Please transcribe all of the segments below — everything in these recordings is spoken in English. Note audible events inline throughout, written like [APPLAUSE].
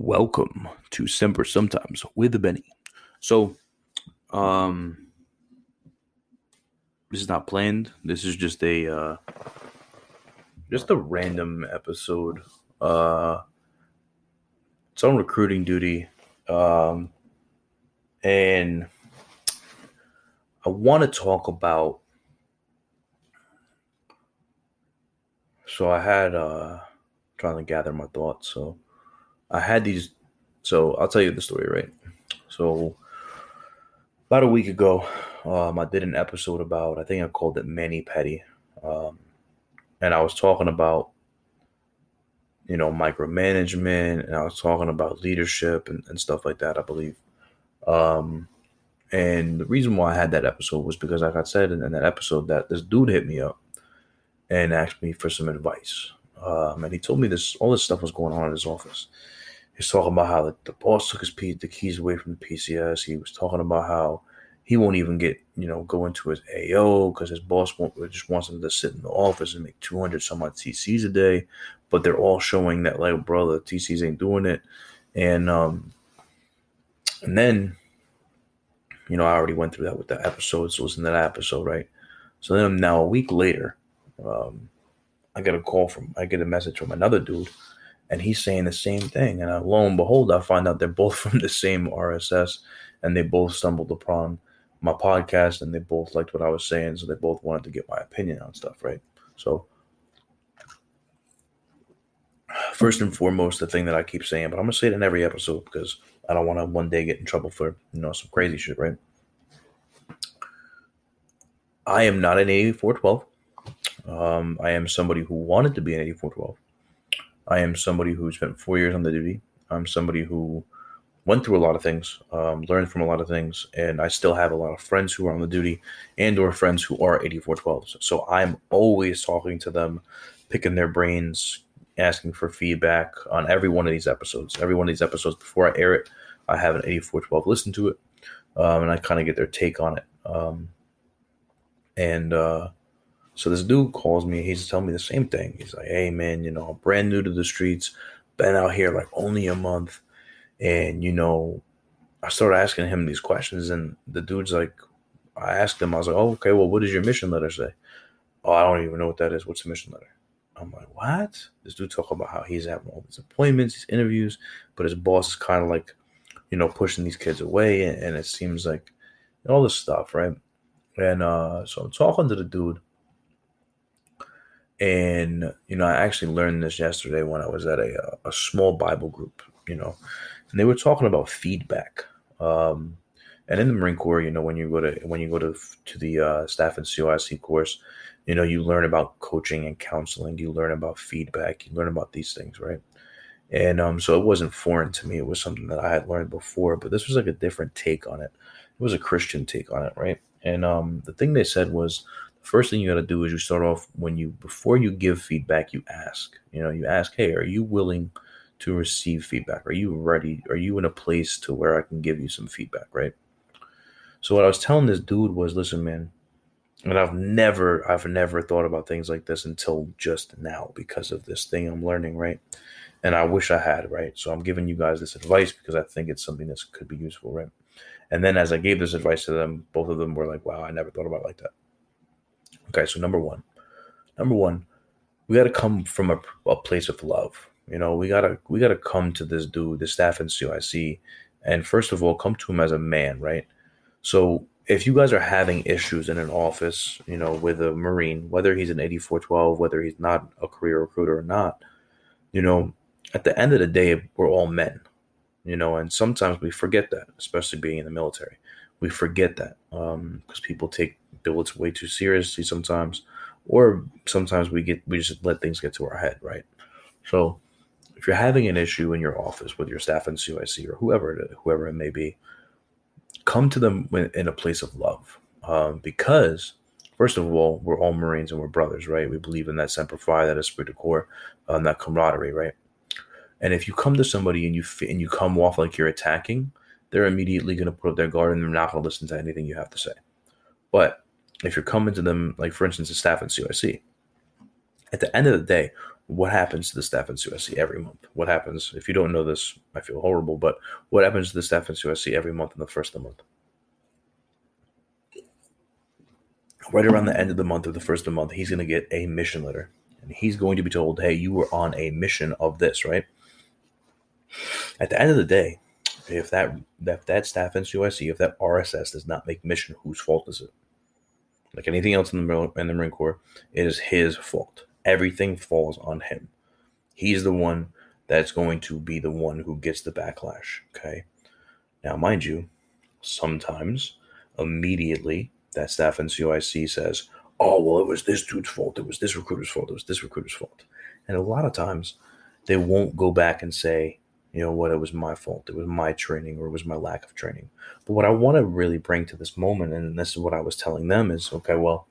Welcome to Semper Sometimes with Benny. So, um, this is not planned. This is just a uh, just a random episode. Uh, it's on recruiting duty, um, and I want to talk about. So I had uh, trying to gather my thoughts. So I had these. So I'll tell you the story, right? So about a week ago, um, I did an episode about. I think I called it Manny Petty, um, and I was talking about you know micromanagement, and I was talking about leadership and, and stuff like that. I believe. Um, and the reason why I had that episode was because, like I said in, in that episode, that this dude hit me up and asked me for some advice. Um, and he told me this all this stuff was going on in his office. He's talking about how the, the boss took his piece, the keys away from the PCS. He was talking about how he won't even get, you know, go into his AO because his boss won't, just wants him to sit in the office and make 200 some odd TCs a day. But they're all showing that, like, brother, TCs ain't doing it. And, um, and then, you know, I already went through that with the episode. So listen to that episode, right? So then now a week later, um, I get a call from, I get a message from another dude and he's saying the same thing. And lo and behold, I find out they're both [LAUGHS] from the same RSS, and they both stumbled upon my podcast, and they both liked what I was saying, so they both wanted to get my opinion on stuff, right? So, first and foremost, the thing that I keep saying, but I'm gonna say it in every episode because I don't want to one day get in trouble for you know some crazy shit, right? I am not an 8412. Um, I am somebody who wanted to be an 8412. I am somebody who spent four years on the duty. I'm somebody who went through a lot of things, um, learned from a lot of things, and I still have a lot of friends who are on the duty and or friends who are 8412s. So I'm always talking to them, picking their brains, asking for feedback on every one of these episodes. Every one of these episodes before I air it, I have an 8412 listen to it, um, and I kind of get their take on it. Um, and uh, so this dude calls me. He's telling me the same thing. He's like, "Hey man, you know, I'm brand new to the streets. Been out here like only a month, and you know, I started asking him these questions, and the dude's like, I asked him, I was like, "Oh, okay. Well, what does your mission letter say?" Oh, I don't even know what that is. What's the mission letter? I'm like, what? This dude talk about how he's having all these appointments, these interviews, but his boss is kind of like, you know, pushing these kids away, and, and it seems like all this stuff, right? And uh, so I'm talking to the dude and, you know, I actually learned this yesterday when I was at a, a small Bible group, you know, and they were talking about feedback. Um, and in the Marine Corps, you know, when you go to when you go to to the uh, staff NCOIC course, you know, you learn about coaching and counseling. You learn about feedback. You learn about these things, right? And um, so it wasn't foreign to me. It was something that I had learned before, but this was like a different take on it. It was a Christian take on it, right? And um, the thing they said was first thing you got to do is you start off when you before you give feedback you ask you know you ask hey are you willing to receive feedback? Are you ready? Are you in a place to where i can give you some feedback? Right? So what i was telling this dude was listen man and i've never i've never thought about things like this until just now because of this thing i'm learning right? And i wish i had right? So i'm giving you guys this advice because i think it's something that could be useful right? And then as i gave this advice to them both of them were like wow i never thought about like that Okay, so number one, number one, we got to come from a, a place of love. You know, we gotta we gotta come to this dude, the staff NCOIC, and first of all, come to him as a man, right? So if you guys are having issues in an office, you know, with a Marine, whether he's an 8412, whether he's not a career recruiter or not, you know, at the end of the day, we're all men, you know, and sometimes we forget that, especially being in the military. We forget that because um, people take billets way too seriously sometimes, or sometimes we get we just let things get to our head, right? So if you're having an issue in your office with your staff in CIC or whoever it, whoever it may be, come to them in a place of love, um, because first of all, we're all Marines and we're brothers, right? We believe in that semper fi, that esprit de corps, um, that camaraderie, right? And if you come to somebody and you and you come off like you're attacking, they're immediately going to put up their guard and they're not going to listen to anything you have to say. But if you're coming to them, like for instance, the staff NCOIC, at the end of the day, what happens to the staff in COSC every month? What happens if you don't know this? I feel horrible, but what happens to the staff in COSC every month in the first of the month? Right around the end of the month or the first of the month, he's going to get a mission letter, and he's going to be told, "Hey, you were on a mission of this, right?" At the end of the day, if that if that staff in COSC, if that RSS does not make mission, whose fault is it? Like anything else in the in the Marine Corps, it is his fault. Everything falls on him. He's the one that's going to be the one who gets the backlash. Okay. Now, mind you, sometimes immediately that staff NCOIC says, "Oh, well, it was this dude's fault. It was this recruiter's fault. It was this recruiter's fault." And a lot of times, they won't go back and say, you know what, it was my fault. It was my training or it was my lack of training. But what I want to really bring to this moment, and this is what I was telling them, is okay, well,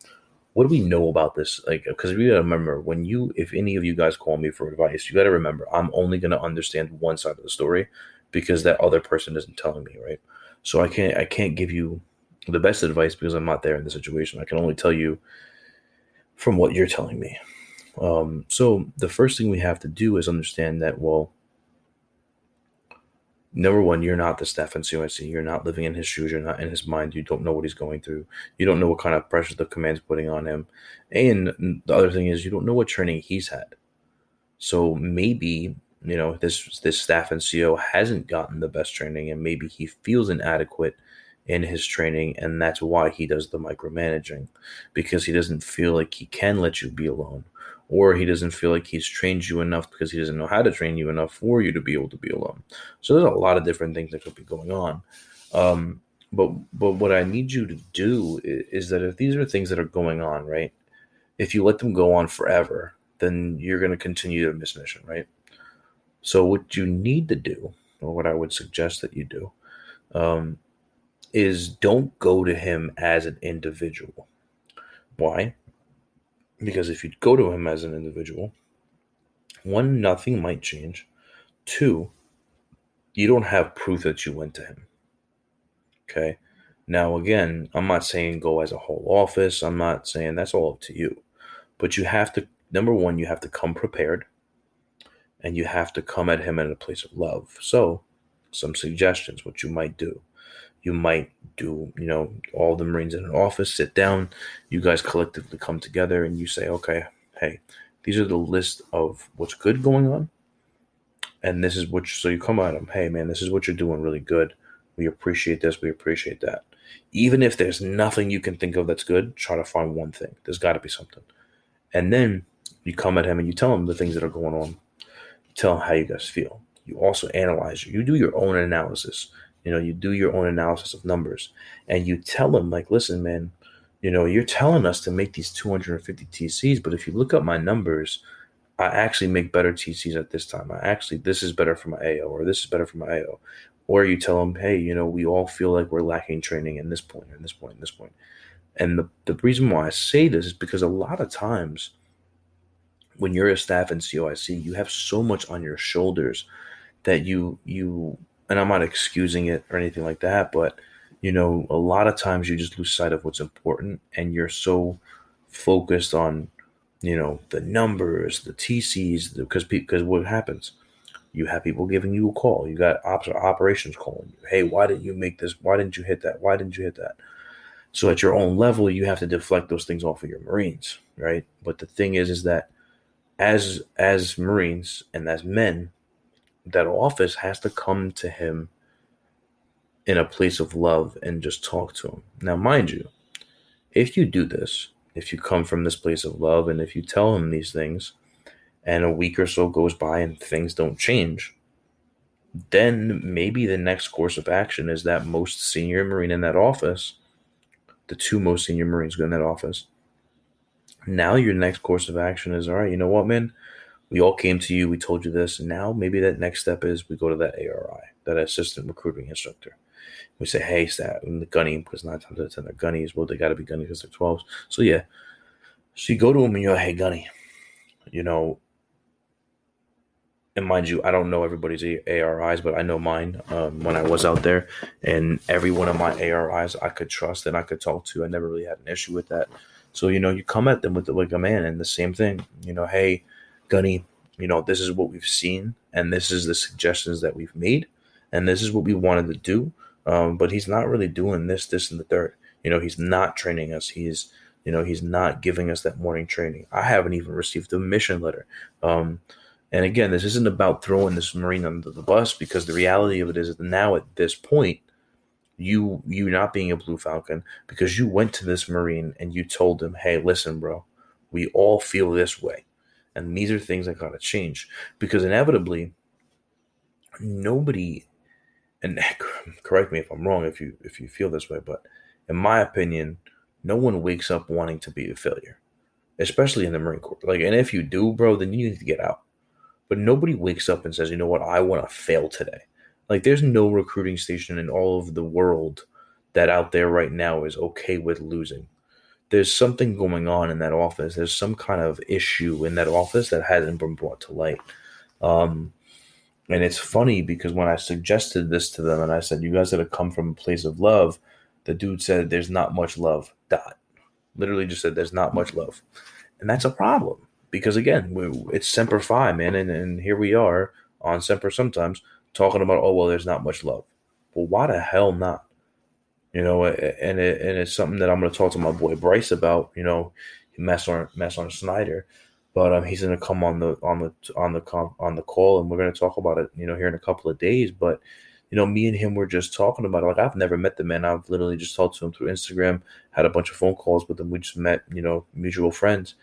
what do we know about this? Like, because we gotta remember when you, if any of you guys call me for advice, you gotta remember I'm only gonna understand one side of the story because that other person isn't telling me, right? So I can't, I can't give you the best advice because I'm not there in the situation. I can only tell you from what you're telling me. Um, so the first thing we have to do is understand that, well, number one, you're not the staff Stefan COSC. You're not living in his shoes. You're not in his mind. You don't know what he's going through. You don't know what kind of pressure the command's putting on him. And the other thing is, you don't know what training he's had. So maybe you know this this staff NCO hasn't gotten the best training, and maybe he feels inadequate in his training, and that's why he does the micromanaging because he doesn't feel like he can let you be alone or he doesn't feel like he's trained you enough because he doesn't know how to train you enough for you to be able to be alone. So there's a lot of different things that could be going on. Um, but but what I need you to do is, is that if these are things that are going on, right? If you let them go on forever, then you're going to continue to miss mission, right? So what you need to do, or what I would suggest that you do, um, is don't go to him as an individual. Why? Because if you go to him as an individual, one, nothing might change. Two, you don't have proof that you went to him. Okay. Now, again, I'm not saying go as a whole office. I'm not saying that's all up to you. But you have to, number one, you have to come prepared and you have to come at him in a place of love. So, some suggestions, what you might do you might do, you know, all the Marines in an office, sit down, you guys collectively come together and you say, okay, hey, these are the list of what's good going on. And this is what, so you come at them, hey, man, this is what you're doing really good. We appreciate this. We appreciate that. Even if there's nothing you can think of that's good, try to find one thing. There's got to be something. And then you come at him and you tell him the things that are going on. You tell him how you guys feel. You also analyze. You do your own analysis you know you do your own analysis of numbers and you tell them like listen man you know you're telling us to make these 250 tcs but if you look up my numbers i actually make better tcs at this time. I actually this is better for my ao or this is better for my ao or you tell them hey you know we all feel like we're lacking training in this point, point and this point, point and this point. And the, the reason why i say this is because a lot of times when you're a staff NCOIC you have so much on your shoulders that you you and I'm not excusing it or anything like that, but you know, a lot of times you just lose sight of what's important and you're so focused on, you know, the numbers, the TCs, because because what happens? You have people giving you a call. You got ops operations calling you. Hey, why didn't you make this? Why didn't you hit that? Why didn't you hit that? So at your own level, you have to deflect those things off of your Marines, right? But the thing is, is that as as Marines and as men, that office has to come to him in a place of love and just talk to him. Now, mind you, if you do this, if you come from this place of love and if you tell him these things, and a week or so goes by and things don't change, then maybe the next course of action is that most senior Marine in that office, the two most senior Marines in that office. Now your next course of action is all right, you know what, man? We all came to you, we told you this, and now maybe that next step is we go to that ARI, that assistant recruiting instructor. We say, hey, stat, and the gunny, because nine times out of ten they're gunnies. Well, they got to be gunny because they're 12s. So, yeah. So you go to them and you're like, hey, gunny, you know, and mind you, I don't know everybody's ARIs, but I know mine um, when I was out there. And every one of my ARIs I could trust and I could talk to. I never really had an issue with that. So, you know, you come at them with the, like a man and the same thing, you know, hey, Gunny, you know, this is what we've seen, and this is the suggestions that we've made, and this is what we wanted to do. Um, but he's not really doing this, this, and the third. You know, he's not training us. He's, you know, he's not giving us that morning training. I haven't even received a mission letter. Um, and again, this isn't about throwing this Marine under the bus because the reality of it is that now at this point, you you not being a Blue Falcon because you went to this Marine and you told him, "Hey, listen, bro, we all feel this way, and these are things that gotta change." Because inevitably, nobody, and [LAUGHS] correct me if I'm wrong if you if you feel this way, but in my opinion, no one wakes up wanting to be a failure, especially in the Marine Corps. Like, and if you do, bro, then you need to get out. But nobody wakes up and says, "You know what? I want to fail today." Like there's no recruiting station in all of the world that out there right now is okay with losing. There's something going on in that office. There's some kind of issue in that office that hasn't been brought to light. Um, and it's funny because when I suggested this to them and I said, you guys got to come from a place of love, the dude said, there's not much love. Dot. Literally just said, there's not much love. And that's a problem because, again, we, it's Semper Fi, man. And, and here we are on Semper sometimes talking about, oh well, there's not much love. Well, why the hell not? You know, and it, and it's something that I'm going to talk to my boy Bryce about. You know, Masson Masson Snyder, but um, he's going to come on the on the on the on the call, and we're going to talk about it. You know, here in a couple of days. But you know, me and him were just talking about it. Like I've never met the man. I've literally just talked to him through Instagram. Had a bunch of phone calls with him. We just met. You know, mutual friends,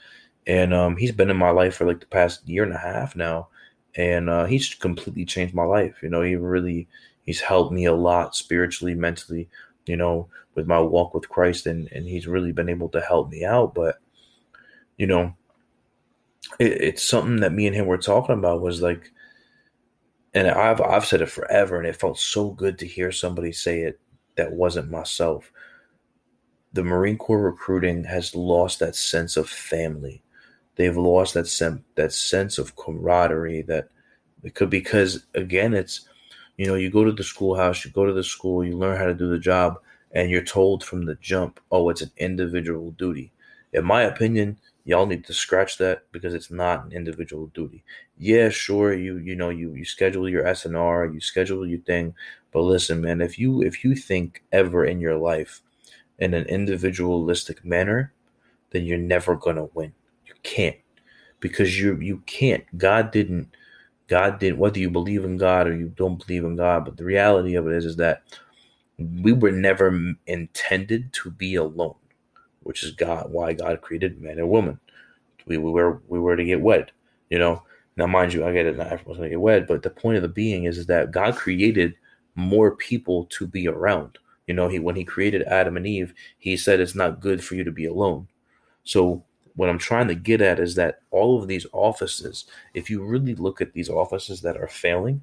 and um, he's been in my life for like the past year and a half now and uh, he's completely changed my life. You know, he really he's helped me a lot spiritually, mentally, you know, with my walk with Christ, and and he's really been able to help me out. But you know, it, it's something that me and him were talking about was like, and I've I've said it forever, and it felt so good to hear somebody say it that wasn't myself. The Marine Corps recruiting has lost that sense of family they've lost that sem- that sense of camaraderie that it could because again it's you know you go to the schoolhouse you go to the school you learn how to do the job and you're told from the jump oh it's an individual duty in my opinion y'all need to scratch that because it's not an individual duty yeah sure you you know you you schedule your snr you schedule your thing but listen man if you if you think ever in your life in an individualistic manner then you're never to win You can't because you you can't. God didn't. God didn't. Whether you believe in God or you don't believe in God, but the reality of it is is that we were never intended to be alone, which is God. Why God created man and woman. We, we were we were to get wed. You know. Now, mind you, I get it. Not everyone's gonna get wed, but the point of the being is, is that God created more people to be around. You know, he when he created Adam and Eve, he said it's not good for you to be alone. So what I'm trying to get at is that all of these offices, if you really look at these offices that are failing,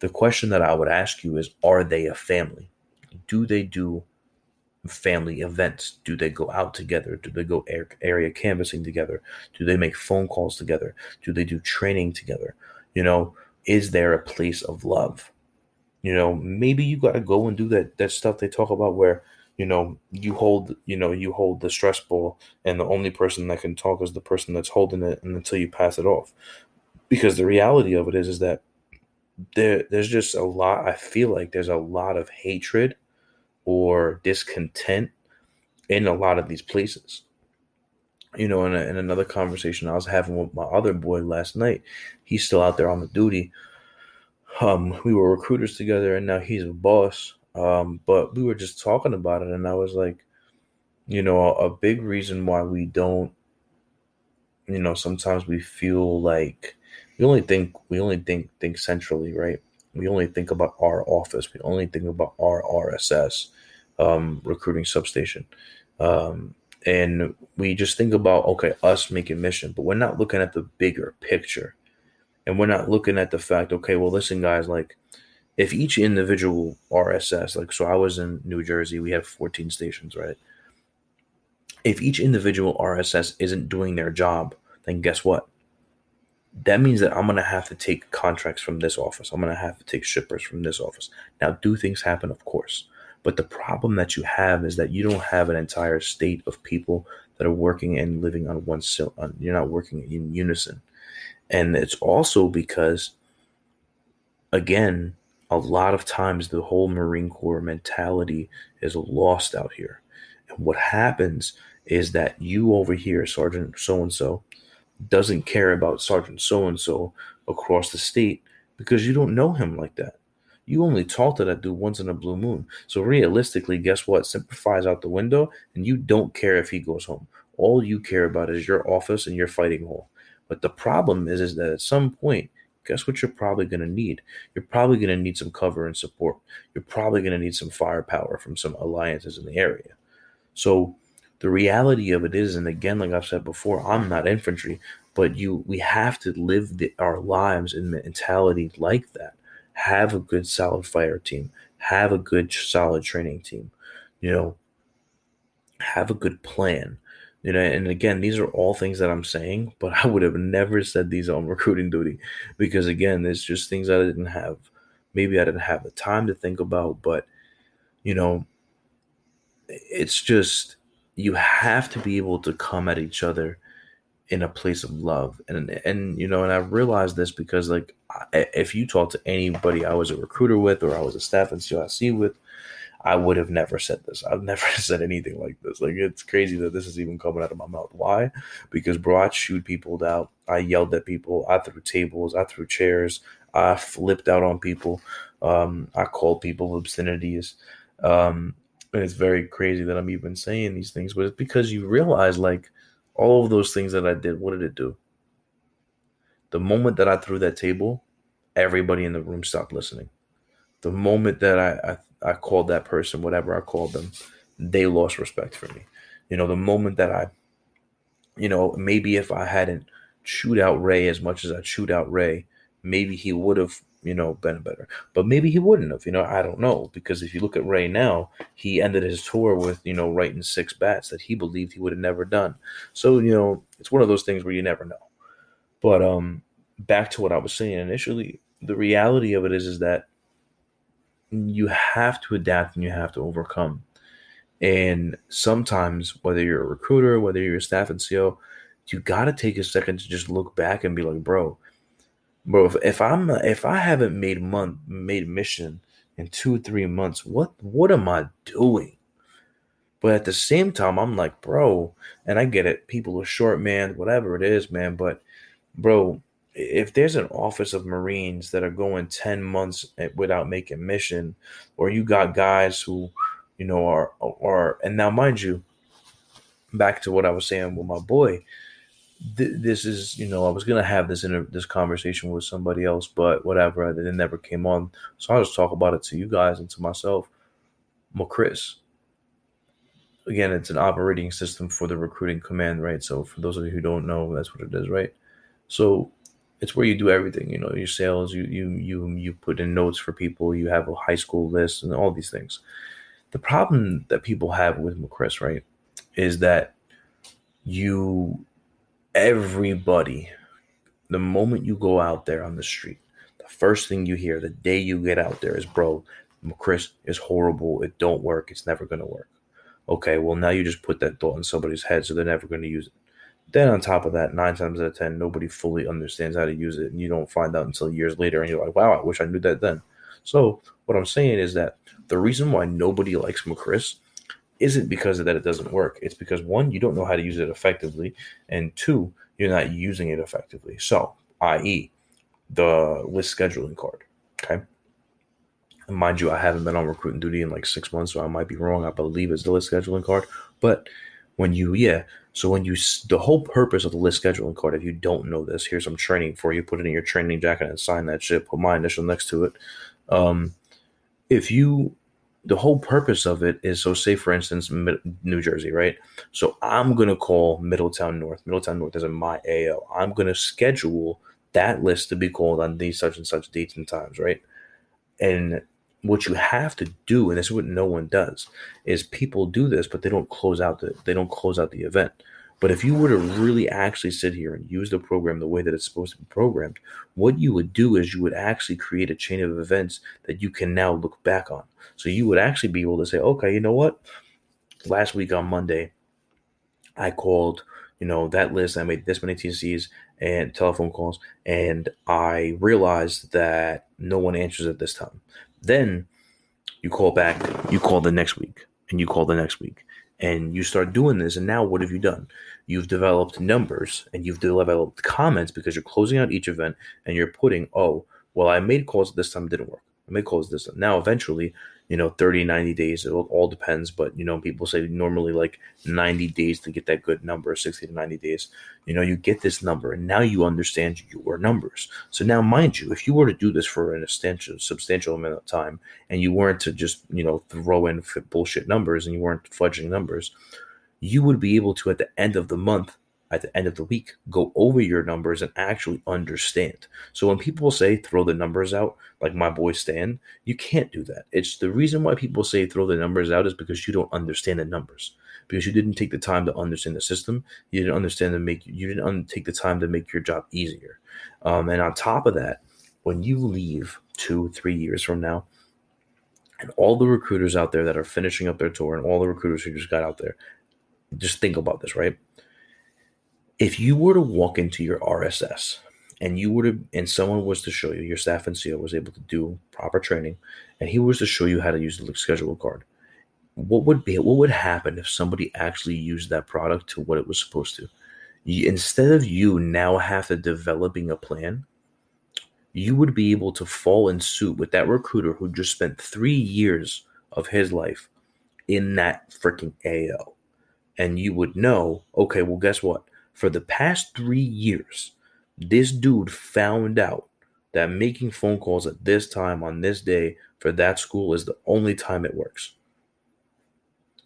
the question that I would ask you is are they a family? Do they do family events? Do they go out together? Do they go area canvassing together? Do they make phone calls together? Do they do training together? You know, is there a place of love? You know, maybe you got to go and do that that stuff they talk about where you know you hold you know you hold the stress ball and the only person that can talk is the person that's holding it and until you pass it off. Because the reality of it is is that there there's just a lot i feel like there's a lot of hatred or discontent in a lot of these places. You know in, a, in another conversation i was having with my other boy last night he's still out there on the duty. Um we were recruiters together and now he's a boss um, but we were just talking about it, and I was like, you know, a, a big reason why we don't, you know, sometimes we feel like we only think we only think think centrally, right? We only think about our office. We only think about our RSS um, recruiting substation. Um, and we just think about okay us making mission but we're not looking at the bigger picture and we're not looking at the fact okay well listen guys like if each individual RSS, like so I was in New Jersey, we have 14 stations, right? If each individual RSS isn't doing their job, then guess what? That means that I'm to have to take contracts from this office. I'm to have to take shippers from this office. Now, do things happen? Of course. But the problem that you have is that you don't have an entire state of people that are working and living on one. You're not working in unison And it's also because, again, a lot of times the whole Marine Corps mentality is lost out here. And what happens is that you over here, Sergeant so and so, doesn't care about Sergeant so and so across the state because you don't know him like that. You only talk to that dude once in a blue moon. So realistically, guess what? Semper Fi's out the window, and you don't care if he goes home. All you care about is your office and your fighting hole. But the problem is, is that at some point, guess what you're probably going to need? You're probably going to need some cover and support. You're probably going to need some firepower from some alliances in the area. So the reality of it is, and again, like I've said before, I'm not infantry, but you we have to live the, our lives in mentality like that. Have a good, solid fire team. Have a good, solid training team. You know, have a good plan. You know, and again, these are all things that I'm saying, but [LAUGHS] I would have never said these on recruiting duty because again, there's just things I didn't have. Maybe I didn't have the time to think about, but you know, it's just you have to be able to come at each other in a place of love and and you know and i realized this because like if you talk to anybody i was a recruiter with or i was a staff in CIC with i would have never said this. I've [LAUGHS] never said anything like this. Like it's crazy that this is even coming out of my mouth. Why? Because bro i chewed people out. I yelled at people. I threw tables. I threw chairs. I flipped out on people. Um, i called people obscenities. Um, and it's very crazy that I'm even saying these things, but it's because you realize like all of those things that I did, what did it do? The moment that I threw that table, everybody in the room stopped listening. The moment that I, I, I called that person, whatever I called them, they lost respect for me. You know, the moment that I, you know, maybe if I hadn't chewed out Ray as much as I chewed out Ray, maybe he would have you know, been better. But maybe he wouldn't have, you know, I don't know. Because if you look at Ray now, he ended his tour with, you know, writing six bats that he believed he would have never done. So, you know, it's one of those things where you never know. But um back to what I was saying initially, the reality of it is is that you have to adapt and you have to overcome. And sometimes, whether you're a recruiter, whether you're a staff and CEO, you got to take a second to just look back and be like, bro, bro. If, if I'm if I haven't made month made mission in two three months, what what am I doing? But at the same time, I'm like, bro, and I get it. People are short, man. Whatever it is, man. But bro, if there's an office of Marines that are going ten months eh, without making mission, or you got guys who, you know, are are and now mind you, back to what I was saying with my boy th- this is you know I was gonna have this inter- this conversation with somebody else, but whatever, it never came on. So I'll just talk about it to you guys and to myself. Well, MCRIS, Again, it's an operating system for the recruiting command, right? So for those of you who don't know, that's what it is, right? So it's where you do everything. You know, your sales, you you you you put in notes for people, you have a high school list, and all these things. The problem that people have with MCRIS, right, is that you everybody, the moment you go out there on the street, the first thing you hear the day you get out there is, bro, MCRIS is horrible. It don't work. It's never going to work. Okay, well, now you just put that thought in somebody's head, so they're never going to use it. Then on top of that, nine times out of ten, nobody fully understands how to use it, and you don't find out until years later, and you're like, "Wow, I wish I knew that then." So what I'm saying is that the reason why nobody likes MCRIS isn't because of that it doesn't work. It's because one, you don't know how to use it effectively, and two, you're not using it effectively. So, i.e., the list scheduling card. Okay. And mind you, I haven't been on recruiting duty in like six months, so I might be wrong. I believe it's the list scheduling card. But when you, yeah, so when you, the whole purpose of the list scheduling card, if you don't know this, here's some training for you. Put it in your training jacket and sign that shit. Put my initial next to it. Um, if you the whole purpose of it is so say for instance new jersey right so i'm going to call middletown north middletown north is in my ao i'm going to schedule that list to be called on these such and such dates and times right and what you have to do and this is what no one does is people do this but they don't close out the they don't close out the event but if you were to really actually sit here and use the program the way that it's supposed to be programmed, what you would do is you would actually create a chain of events that you can now look back on. So you would actually be able to say, okay, you know what? Last week on Monday, I called, you know, that list, I made this many TCs and telephone calls, and I realized that no one answers at this time. Then you call back, you call the next week, and you call the next week, and you start doing this. And now, what have you done? You've developed numbers and you've developed comments because you're closing out each event and you're putting, oh, well, I made calls this time, didn't work. I made calls this time. Now, eventually, you know 30 90 days it all depends but you know people say normally like 90 days to get that good number 60 to 90 days. You know you get this number and now you understand your numbers. So now mind you if you were to do this for an substantial substantial amount of time and you weren't to just you know throw in bullshit numbers and you weren't fudging numbers you would be able to at the end of the month at the end of the week go over your numbers and actually understand. So when people say throw the numbers out, like my boy Stan, you can't do that. It's the reason why people say throw the numbers out is because you don't understand the numbers. Because you didn't take the time to understand the system, you didn't understand to make you didn't take the time to make your job easier. Um, and on top of that, when you leave two, three years from now, and all the recruiters out there that are finishing up their tour, and all the recruiters who just got out there, just think about this, right? If you were to walk into your RSS and you were to and someone was to show you your staff and CEO was able to do proper training and he was to show you how to use the schedule card, what would be what would happen if somebody actually used that product to what it was supposed to? You, instead of you now have to developing a plan, you would be able to fall in suit with that recruiter who just spent three years of his life in that freaking AO. And you would know, okay, well, guess what? For the past three years, this dude found out that making phone calls at this time on this day for that school is the only time it works.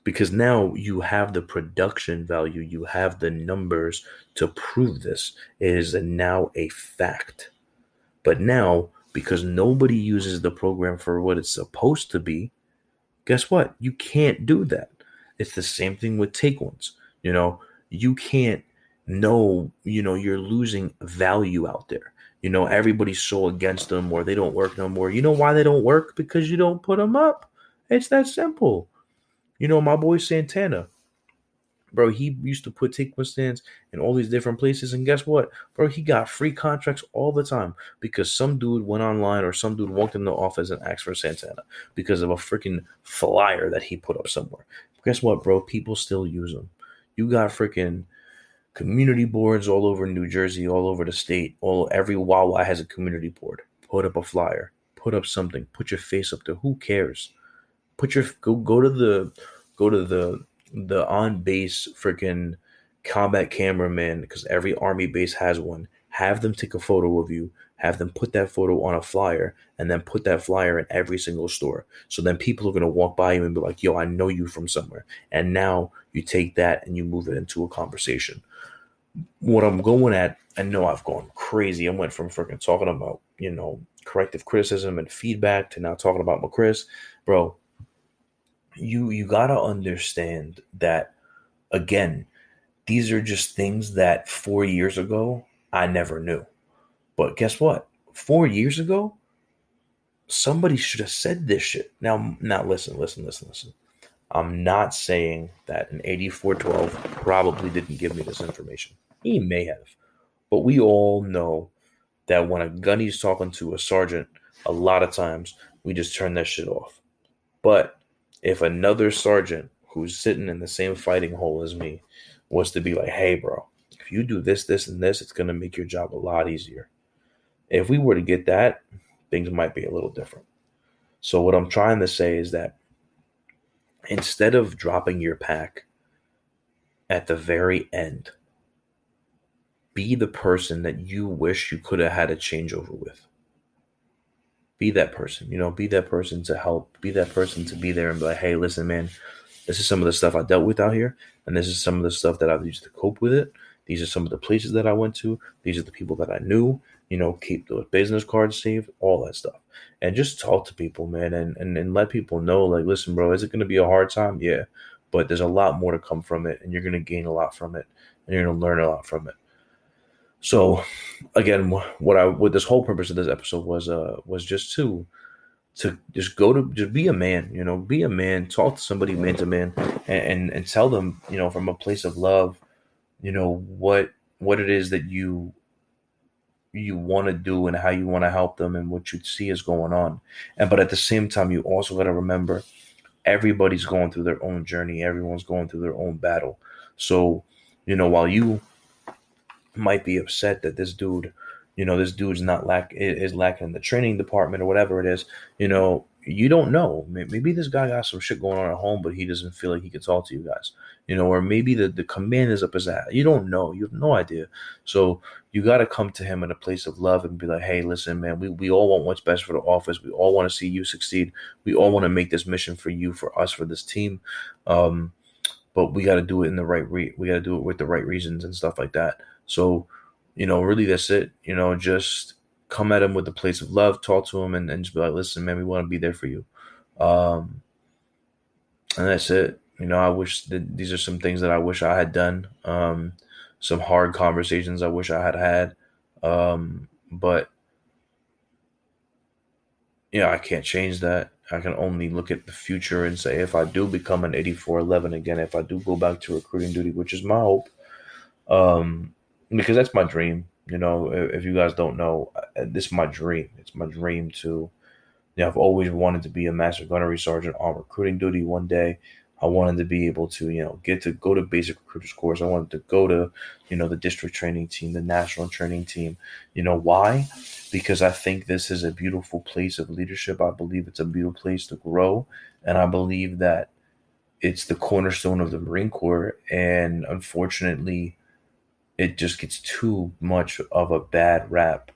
Because now you have the production value, you have the numbers to prove this. It is now a fact. But now, because nobody uses the program for what it's supposed to be, guess what? You can't do that. It's the same thing with take ones. You know, you can't know, you know, you're losing value out there. You know, everybody's so against them or they don't work no more. You know why they don't work? Because you don't put them up. It's that simple. You know, my boy Santana, bro, he used to put take stands in all these different places. And guess what? Bro, he got free contracts all the time because some dude went online or some dude walked in the office and asked for Santana because of a freaking flyer that he put up somewhere. Guess what, bro? People still use them. You got freaking community boards all over New Jersey, all over the state. All every Wawa has a community board. Put up a flyer. Put up something. Put your face up there. Who cares? Put your go go to the go to the the on base freaking combat cameraman because every army base has one. Have them take a photo of you. Have them put that photo on a flyer and then put that flyer in every single store. So then people are going to walk by you and be like, yo, I know you from somewhere. And now you take that and you move it into a conversation what I'm going at, I know I've gone crazy. I went from freaking talking about, you know, corrective criticism and feedback to now talking about my MCRIS. Bro, you you gotta understand that again, these are just things that four years ago I never knew. But guess what? Four years ago, somebody should have said this shit. Now, now listen, listen, listen, listen. I'm not saying that an 8412 probably didn't give me this information. He may have. But we all know that when a gunny's talking to a sergeant, a lot of times we just turn that shit off. But if another sergeant who's sitting in the same fighting hole as me was to be like, hey, bro, if you do this, this, and this, it's going to make your job a lot easier. If we were to get that, things might be a little different. So, what I'm trying to say is that instead of dropping your pack at the very end, be the person that you wish you could have had a changeover with. Be that person, you know, be that person to help, be that person to be there and be like, hey, listen, man, this is some of the stuff I dealt with out here, and this is some of the stuff that I've used to cope with it. These are some of the places that I went to. These are the people that I knew. You know, keep those business cards saved, all that stuff. And just talk to people, man, and, and, and let people know, like, listen, bro, is it going to be a hard time? Yeah. But there's a lot more to come from it, and you're going to gain a lot from it, and you're going to learn a lot from it. So again, what I what this whole purpose of this episode was uh was just to to just go to just be a man, you know, be a man, talk to somebody man to man, and and tell them, you know, from a place of love, you know what what it is that you you want to do and how you want to help them and what you see is going on and but at the same time you also got to remember everybody's going through their own journey everyone's going through their own battle so you know while you might be upset that this dude you know this dude's not lack is lacking in the training department or whatever it is you know you don't know. Maybe this guy got some shit going on at home, but he doesn't feel like he can talk to you guys. You know, or maybe the, the command is up his ass. You don't know. You have no idea. So you got to come to him in a place of love and be like, hey, listen, man, we, we all want what's best for the office. We all want to see you succeed. We all want to make this mission for you, for us, for this team. Um, but we got to do it in the right re- we got to do it with the right reasons and stuff like that. So, you know, really that's it. You know, just come at him with a place of love, talk to him, and, and just be like, listen, man, we want to be there for you. Um, and that's it. You know, I wish that these are some things that I wish I had done. Um, some hard conversations I wish I had had. Um, but yeah, I can't change that. I can only look at the future and say if I do become an 8411 again, if I do go back to recruiting duty, which is my hope, um, because that's my dream. You know, if you guys don't know, this is my dream. It's my dream to, you know, I've always wanted to be a master gunnery sergeant on recruiting duty one day. I wanted to be able to, you know, get to go to basic recruiters course. I wanted to go to, you know, the district training team, the national training team. You know, why? Because I think this is a beautiful place of leadership. I believe it's a beautiful place to grow. And I believe that it's the cornerstone of the Marine Corps. And unfortunately, it just gets too much of a bad rap.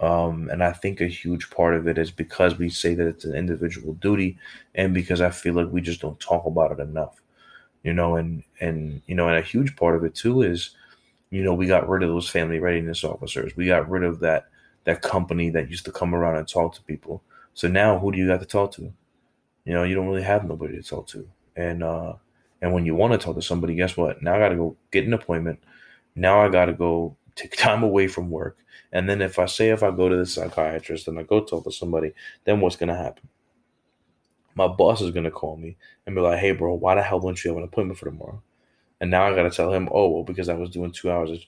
Um, and I think a huge part of it is because we say that it's an individual duty, and because I feel like we just don't talk about it enough, you know. And and you know, and a huge part of it too is, you know, we got rid of those family readiness officers. We got rid of that that company that used to come around and talk to people. So now, who do you got to talk to? You know, you don't really have nobody to talk to. And uh, and when you want to talk to somebody, guess what? Now I got to go get an appointment now I got to go take time away from work. And then if I say if I go to the psychiatrist and I go talk to somebody, then what's to happen? My boss is to call me and be like, hey, bro, why the hell don't you have an appointment for tomorrow? And now I got to tell him, oh, well, because I was doing two hours of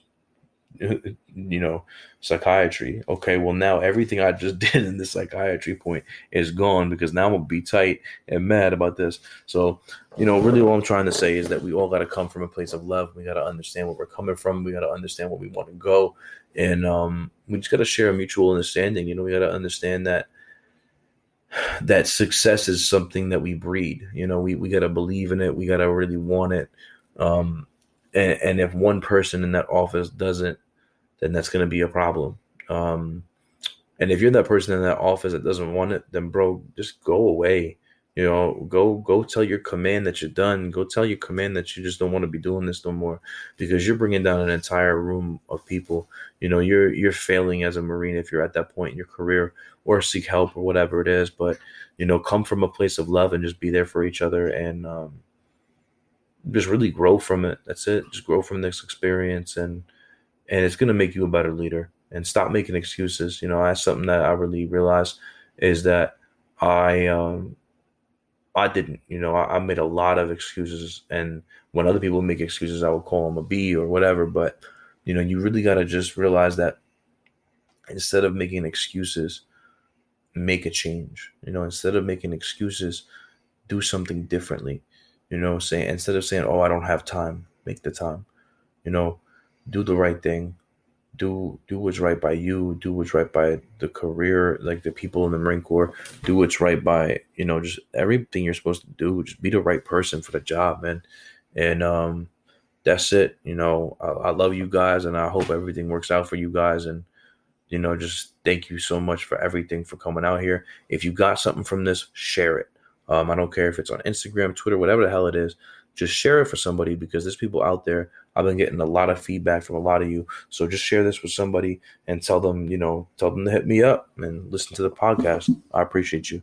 you know, psychiatry. Okay, well now everything I just [LAUGHS] did in the psychiatry point is gone because now I'm gonna be tight and mad about this. So, you know, really what I'm trying to say is that we all gotta come from a place of love. We gotta understand where we're coming from. We gotta understand where we want to go. And um, we just gotta share a mutual understanding. You know, we gotta understand that that success is something that we breed. You know, we, we gotta believe in it, we gotta really want it. Um, and, and if one person in that office doesn't, then that's going to be a problem. Um, and if you're that person in that office that doesn't want it, then bro, just go away. You know, go go tell your command that you're done. Go tell your command that you just don't want to be doing this no more, because you're bringing down an entire room of people. You know, you're you're failing as a marine if you're at that point in your career, or seek help or whatever it is. But you know, come from a place of love and just be there for each other and um, just really grow from it. That's it. Just grow from this experience and and it's gonna make you a better leader. And stop making excuses. You know, that's something that I really realized is that I um I didn't, you know, I, I made a lot of excuses and when other people make excuses I would call them a B or whatever. But, you know, you really gotta just realize that instead of making excuses, make a change. You know, instead of making excuses, do something differently you know, saying instead of saying, "Oh, I don't have time," make the time. You know, do the right thing. Do do what's right by you. Do what's right by the career, like the people in the Marine Corps. Do what's right by you know just everything you're supposed to do. Just be the right person for the job, man. And um, that's it. You know, I, I love you guys, and I hope everything works out for you guys. And you know, just thank you so much for everything for coming out here. If you got something from this, share it um, I don't care if it's on Instagram, Twitter, whatever the hell it is. Just share it for somebody because there's people out there. I've been getting a lot of feedback from a lot of you. So just share this with somebody and tell them, you know, tell them to hit me up and listen to the podcast. I appreciate you.